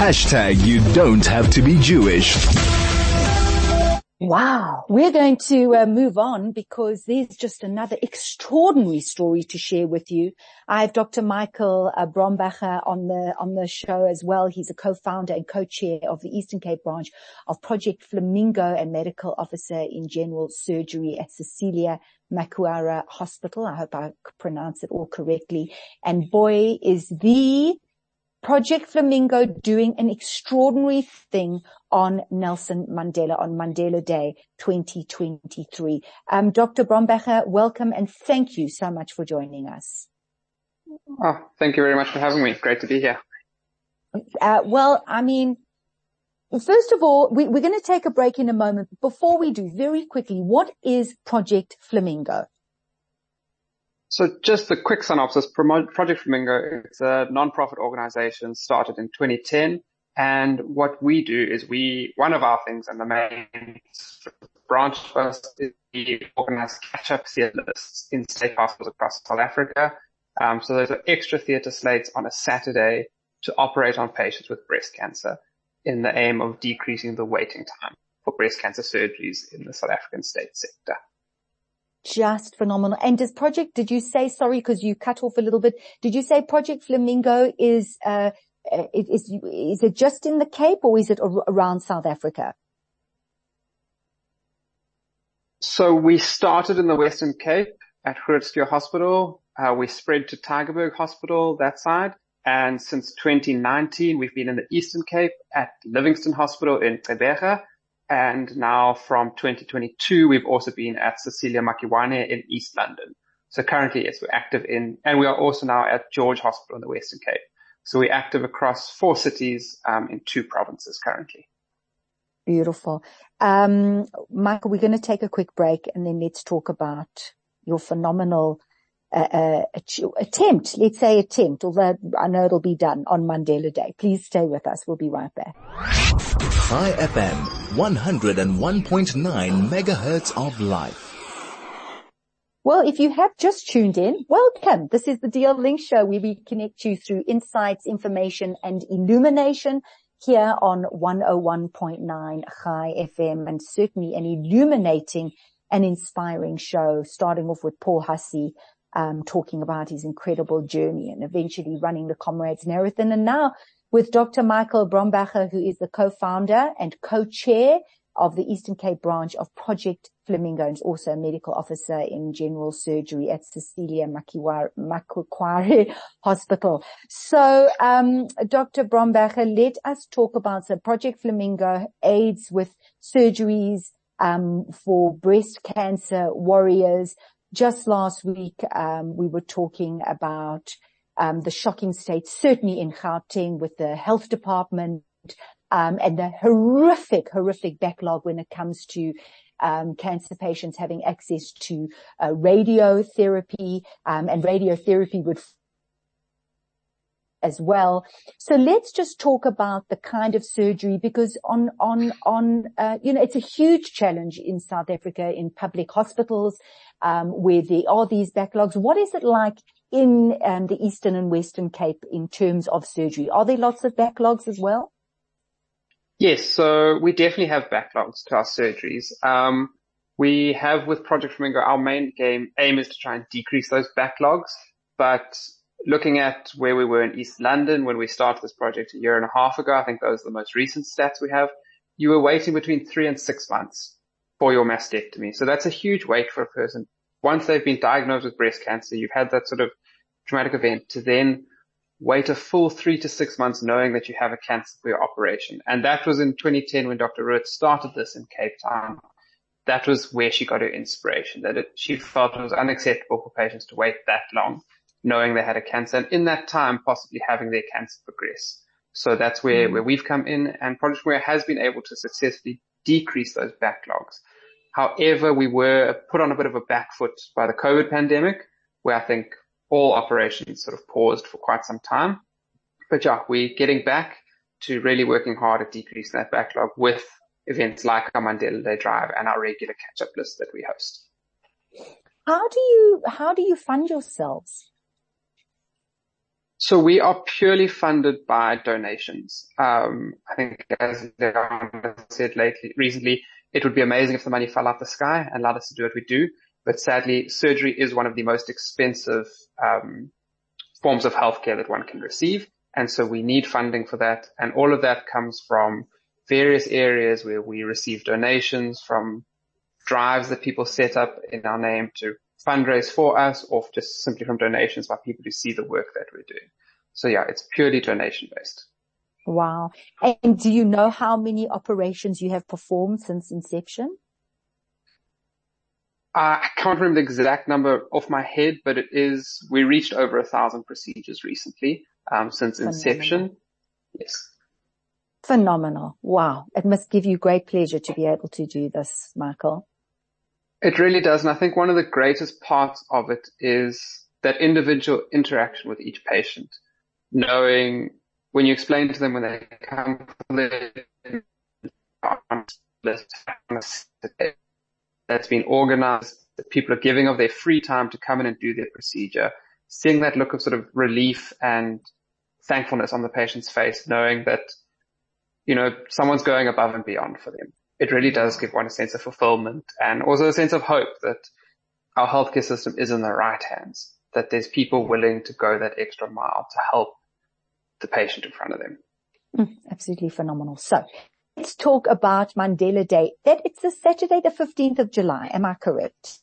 Hashtag you don't have to be Jewish. Wow. We're going to uh, move on because there's just another extraordinary story to share with you. I have Dr. Michael uh, Brombacher on the, on the show as well. He's a co-founder and co-chair of the Eastern Cape branch of Project Flamingo and medical officer in general surgery at Cecilia Makuara Hospital. I hope I pronounce it all correctly. And boy, is the Project Flamingo doing an extraordinary thing on Nelson Mandela, on Mandela Day 2023. Um, Dr. Brombacher, welcome and thank you so much for joining us. Oh, thank you very much for having me. Great to be here. Uh, well, I mean, first of all, we, we're going to take a break in a moment. Before we do, very quickly, what is Project Flamingo? So just a quick synopsis. Project Flamingo is a non-profit organization started in 2010. And what we do is we, one of our things and the main branch first is we organize catch-up theatre in state hospitals across South Africa. Um, so are extra theatre slates on a Saturday to operate on patients with breast cancer in the aim of decreasing the waiting time for breast cancer surgeries in the South African state sector just phenomenal. And does project, did you say, sorry, because you cut off a little bit, did you say Project Flamingo is, uh, is, is it just in the Cape or is it around South Africa? So we started in the Western Cape at Groote Hospital. Uh, we spread to Tygerberg Hospital, that side. And since 2019, we've been in the Eastern Cape at Livingstone Hospital in Gqeberha and now from 2022, we've also been at Cecilia Makiwane in East London. So currently, yes, we're active in, and we are also now at George Hospital in the Western Cape. So we're active across four cities um, in two provinces currently. Beautiful. Um, Michael, we're going to take a quick break and then let's talk about your phenomenal uh, attempt, let's say attempt, although I know it'll be done on Mandela Day. Please stay with us. We'll be right back. Chai FM, 101.9 megahertz of life. Well, if you have just tuned in, welcome. This is the DL Link Show where we connect you through insights, information and illumination here on 101.9 Chai FM and certainly an illuminating and inspiring show starting off with Paul Hussey um, talking about his incredible journey and eventually running the Comrades Marathon. And now with Dr. Michael Brombacher, who is the co-founder and co-chair of the Eastern Cape branch of Project Flamingo and also a medical officer in general surgery at Cecilia Makuare Hospital. So, um, Dr. Brombacher, let us talk about so Project Flamingo aids with surgeries um, for breast cancer warriors just last week, um, we were talking about um, the shocking state, certainly in Gauteng with the health department, um, and the horrific, horrific backlog when it comes to cancer patients having access to uh, radiotherapy, and radiotherapy would as well. So let's just talk about the kind of surgery because on, on, on, uh, you know, it's a huge challenge in South Africa in public hospitals, um, where there are these backlogs. What is it like in um, the Eastern and Western Cape in terms of surgery? Are there lots of backlogs as well? Yes, so we definitely have backlogs to our surgeries. Um, we have with Project Flamingo, our main game aim is to try and decrease those backlogs, but looking at where we were in East London when we started this project a year and a half ago, I think those are the most recent stats we have. You were waiting between three and six months for your mastectomy. So that's a huge wait for a person. Once they've been diagnosed with breast cancer, you've had that sort of traumatic event to then wait a full three to six months knowing that you have a cancer for your operation. And that was in 2010 when Dr. Ruth started this in Cape Town. That was where she got her inspiration that it, she felt it was unacceptable for patients to wait that long knowing they had a cancer and in that time possibly having their cancer progress. So that's where, mm. where we've come in and Project Where has been able to successfully decrease those backlogs. However, we were put on a bit of a back foot by the COVID pandemic where I think all operations sort of paused for quite some time. But yeah, we're getting back to really working hard at decreasing that backlog with events like our Mandela Day Drive and our regular catch up list that we host. How do you, how do you fund yourselves? So we are purely funded by donations. Um, I think as Leon said lately, recently, it would be amazing if the money fell out the sky and allowed us to do what we do. But sadly, surgery is one of the most expensive, um, forms of healthcare that one can receive. And so we need funding for that. And all of that comes from various areas where we receive donations from drives that people set up in our name to fundraise for us or just simply from donations by people who see the work that we're doing. So yeah, it's purely donation based. Wow. And do you know how many operations you have performed since inception? Uh, I can't remember the exact number off my head, but it is, we reached over a thousand procedures recently, um, since Phenomenal. inception. Yes. Phenomenal. Wow. It must give you great pleasure to be able to do this, Michael. It really does. And I think one of the greatest parts of it is that individual interaction with each patient, knowing when you explain to them when they come that's been organized, that people are giving of their free time to come in and do their procedure, seeing that look of sort of relief and thankfulness on the patient's face, knowing that, you know, someone's going above and beyond for them it really does give one a sense of fulfillment and also a sense of hope that our healthcare system is in the right hands, that there's people willing to go that extra mile to help the patient in front of them. Mm, absolutely phenomenal. So let's talk about Mandela Day. That it's the Saturday, the 15th of July. Am I correct?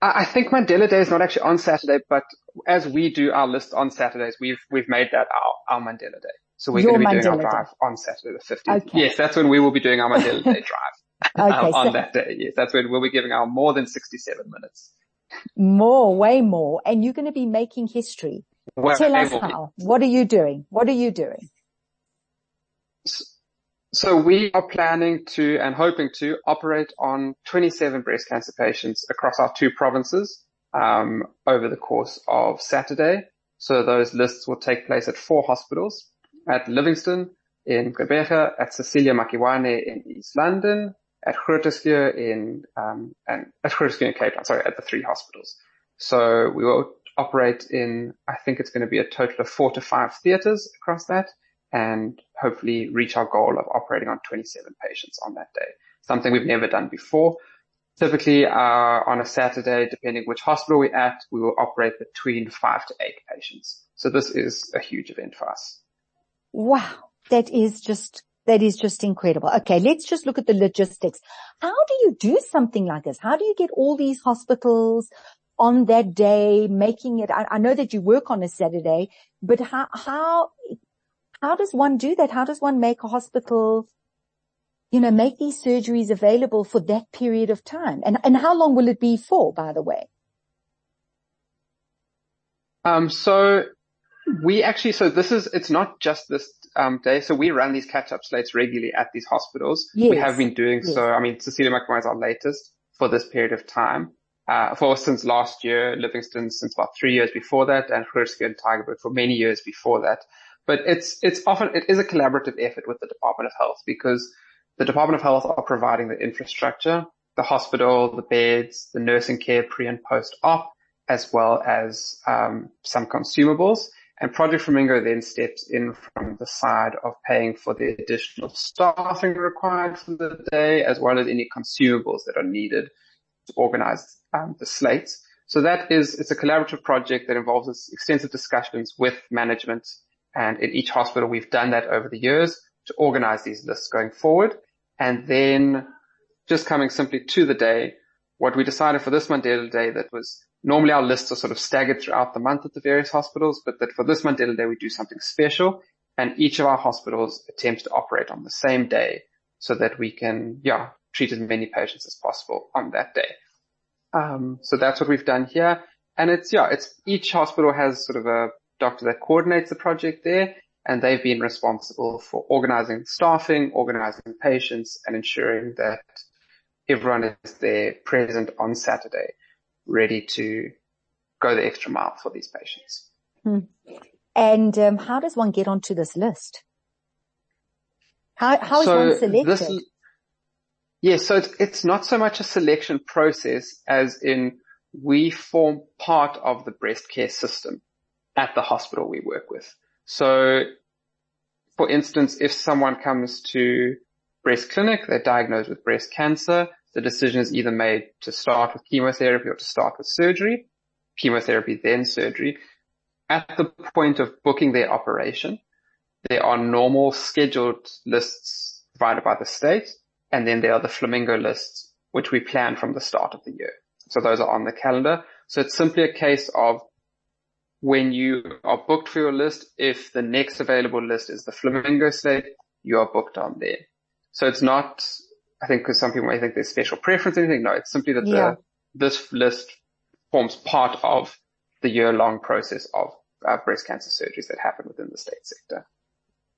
I think Mandela Day is not actually on Saturday, but as we do our list on Saturdays, we've, we've made that our, our Mandela Day. So we're going to be Mandela doing our drive Day. on Saturday the 15th. Okay. Yes, that's when we will be doing our Mandela Day drive. okay, um, on so that day. Yes, that's when we'll be giving our more than 67 minutes. More, way more. And you're going to be making history. Way Tell us more. how. What are you doing? What are you doing? So, so we are planning to and hoping to operate on 27 breast cancer patients across our two provinces um, over the course of Saturday. So those lists will take place at four hospitals at Livingstone in Gqeberha, at Cecilia Makiwane in East London, at Groote in, um, and at Groote in Cape Town, sorry, at the three hospitals. So we will operate in, I think it's going to be a total of four to five theaters across that and hopefully reach our goal of operating on 27 patients on that day. Something we've never done before. Typically, uh, on a Saturday, depending which hospital we're at, we will operate between five to eight patients. So this is a huge event for us. Wow. That is just, that is just incredible. Okay. Let's just look at the logistics. How do you do something like this? How do you get all these hospitals on that day making it? I, I know that you work on a Saturday, but how, how, how does one do that? How does one make a hospital, you know, make these surgeries available for that period of time? And, and how long will it be for, by the way? Um, so we actually, so this is, it's not just this um, day. So we run these catch-up slates regularly at these hospitals. Yes. We have been doing yes. so. I mean, Cecilia Makiwane is our latest for this period of time. Uh, for since last year, Livingstone since about three years before that, and Groote and Tygerberg for many years before that. But it's, it's often, it is a collaborative effort with the Department of Health because the Department of Health are providing the infrastructure, the hospital, the beds, the nursing care pre and post op, as well as um, some consumables. And Project Flamingo then steps in from the side of paying for the additional staffing required for the day, as well as any consumables that are needed to organize um, the slates. So that is, it's a collaborative project that involves extensive discussions with management. And in each hospital, we've done that over the years to organize these lists going forward. And then just coming simply to the day, what we decided for this Mandela Day that was normally our lists are sort of staggered throughout the month at the various hospitals, but that for this Mandela Day, we do something special and each of our hospitals attempts to operate on the same day so that we can, yeah, treat as many patients as possible on that day. Um, so that's what we've done here. And it's, yeah, it's each hospital has sort of a doctor that coordinates the project there and they've been responsible for organizing staffing, organizing patients and ensuring that everyone is there present on Saturday ready to go the extra mile for these patients. Hmm. And um, how does one get onto this list? How, how is so one selected? This, yes, so it's, it's not so much a selection process as in we form part of the breast care system. at the hospital we work with. So for instance, if someone comes to breast clinic, they're diagnosed with breast cancer, the decision is either made to start with chemotherapy or to start with surgery, chemotherapy, then surgery. At the point of booking their operation, there are normal scheduled lists provided by the state, and then there are the flamingo lists, which we plan from the start of the year. So those are on the calendar. So it's simply a case of when you are booked for your list, if the next available list is the flamingo slate, you are booked on there. So it's not, I think because some people may think there's special preference or anything. No, it's simply that yeah. the, this list forms part of the year long process of uh, breast cancer surgeries that happen within the state sector.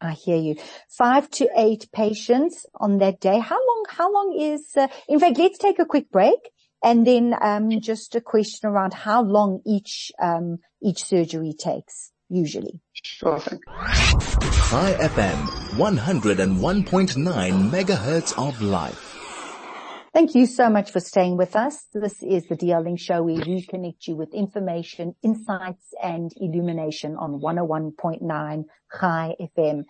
I hear you. Five to eight patients on that day. How long, how long is, uh, in fact, let's take a quick break and then, um, just a question around how long each, um, each surgery takes usually. Sure thing. Chai FM 101.9 megahertz of life. Thank you so much for staying with us. This is the DL Link Show where we connect you with information, insights and illumination on 101.9 Chai FM.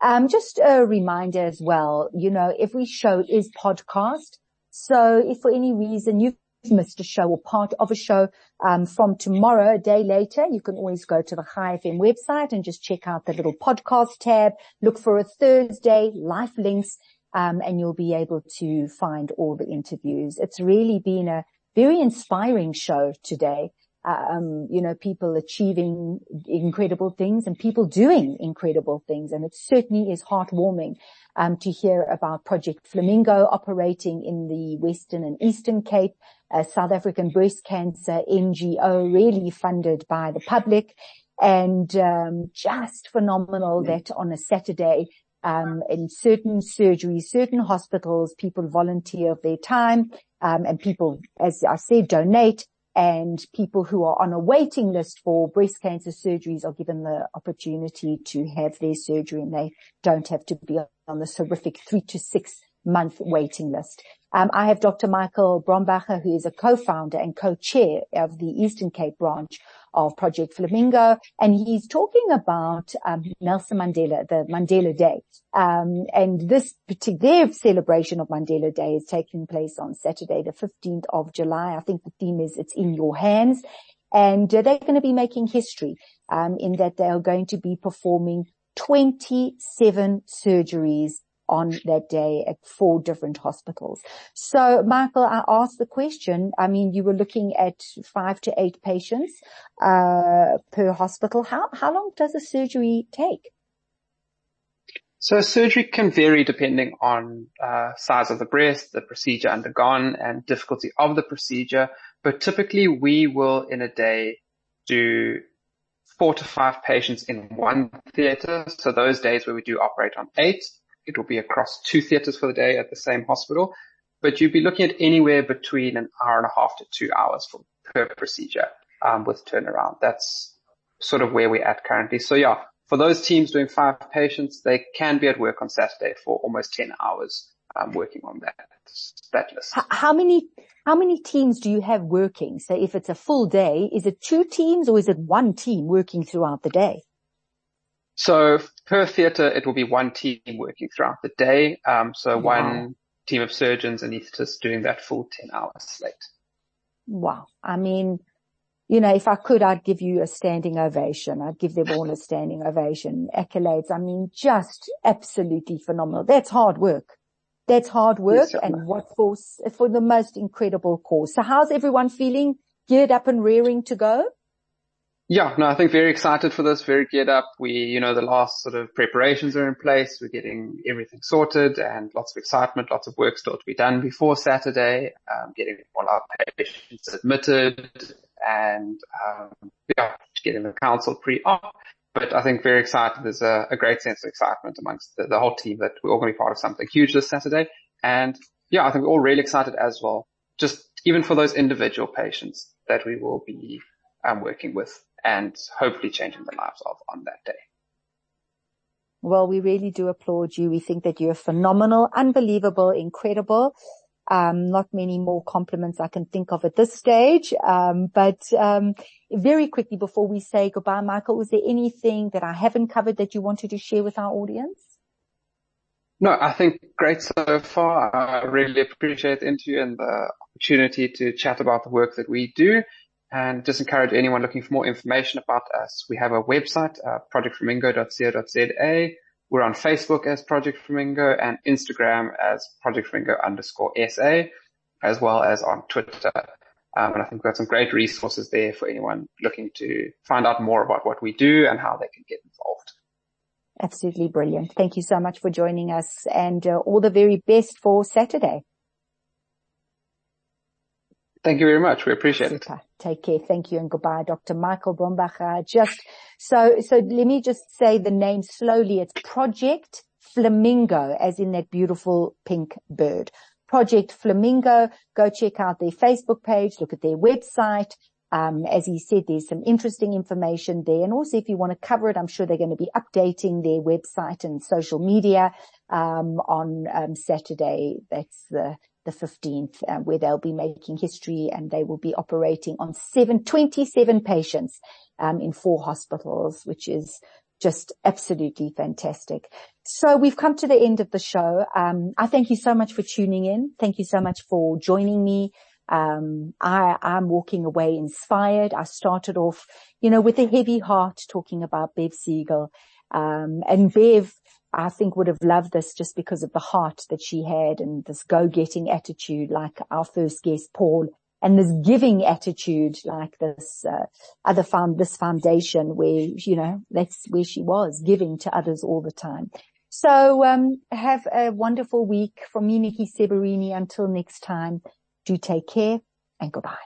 Um, just a reminder as well, you know, every show is podcast. So if for any reason you've missed a show or part of a show um, from tomorrow, a day later, you can always go to the Chai FM website and just check out the little podcast tab, look for a Thursday, life links, um, and you'll be able to find all the interviews. It's really been a very inspiring show today. Um, you know, people achieving incredible things and people doing incredible things. And it certainly is heartwarming, um, to hear about Project Flamingo operating in the Western and Eastern Cape, a South African breast cancer NGO really funded by the public and, um, just phenomenal that on a Saturday um, in certain surgeries, certain hospitals, people volunteer of their time, um, and people, as I said, donate and people who are on a waiting list for breast cancer surgeries are given the opportunity to have their surgery and they don't have to be on the horrific three to six month waiting list. Um, I have Dr. Michael Brombacher, who is a co-founder and co-chair of the Eastern Cape branch of Project Flamingo, and he's talking about um, Nelson Mandela, the Mandela Day. Um, and this particular celebration of Mandela Day is taking place on Saturday, the 15th of July. I think the theme is it's in your hands. And uh, they're going to be making history um, in that they are going to be performing 27 surgeries on that day at four different hospitals. So Michael, I asked the question, I mean, you were looking at five to eight patients, uh, per hospital. How, how long does a surgery take? So surgery can vary depending on uh, size of the breast, the procedure undergone, and difficulty of the procedure. But typically, we will in a day do four to five patients in one theatre. So those days where we do operate on eight, it will be across two theatres for the day at the same hospital. But you'd be looking at anywhere between an hour and a half to two hours for, per procedure um, with turnaround. That's sort of where we're at currently. So yeah, for those teams doing five patients, they can be at work on Saturday for almost 10 hours um, working on that, that list. How many, how many teams do you have working? So if it's a full day, is it two teams or is it one team working throughout the day? So per theatre, it will be one team working throughout the day. Um, so wow. one team of surgeons and anesthetists doing that full 10 hour slate. Wow. I mean, you know, if I could, I'd give you a standing ovation. I'd give them all a standing ovation, accolades. I mean, just absolutely phenomenal. That's hard work. That's hard work yes, and what for, for the most incredible cause. So how's everyone feeling? Geared up and rearing to go? Yeah, no, I think very excited for this, very geared up. We, you know, the last sort of preparations are in place. We're getting everything sorted and lots of excitement, lots of work still to be done before Saturday, um, getting all our patients admitted and, um, yeah, getting the council pre-op. But I think very excited. There's a, a great sense of excitement amongst the, the whole team that we're all going to be part of something huge this Saturday. And yeah, I think we're all really excited as well. Just even for those individual patients that we will be um, working with and hopefully changing the lives of on that day. Well, we really do applaud you. We think that you're phenomenal, unbelievable, incredible. Um, not many more compliments I can think of at this stage. Um, but, um, very quickly before we say goodbye, Michael, was there anything that I haven't covered that you wanted to share with our audience? No, I think great so far. I really appreciate the interview and the opportunity to chat about the work that we do and just encourage anyone looking for more information about us. We have a website, uh, projectflamingo.co.za. We're on Facebook as Project Flamingo and Instagram as Project Flamingo underscore SA, as well as on Twitter. Um, and I think we've got some great resources there for anyone looking to find out more about what we do and how they can get involved. Absolutely brilliant. Thank you so much for joining us and uh, all the very best for Saturday. Thank you very much. We appreciate Super. it. Take care. Thank you and goodbye, Dr. Michael Brombacher. Just so, so let me just say the name slowly. It's Project Flamingo, as in that beautiful pink bird. Project Flamingo. Go check out their Facebook page, look at their website, um, as he said, there's some interesting information there. And also if you want to cover it, I'm sure they're going to be updating their website and social media, um, on, um, Saturday. That's the, the 15th, uh, where they'll be making history and they will be operating on seven, 27 patients, um, in four hospitals, which is just absolutely fantastic. So we've come to the end of the show. Um, I thank you so much for tuning in. Thank you so much for joining me. Um, I, I'm walking away inspired. I started off, you know, with a heavy heart talking about Bev Siegel. Um, and Bev, I think would have loved this just because of the heart that she had and this go-getting attitude like our first guest, Paul, and this giving attitude like this, uh, other found this foundation where, you know, that's where she was giving to others all the time. So, um, have a wonderful week from me, Nikki Seberini. Until next time. Do take care and goodbye.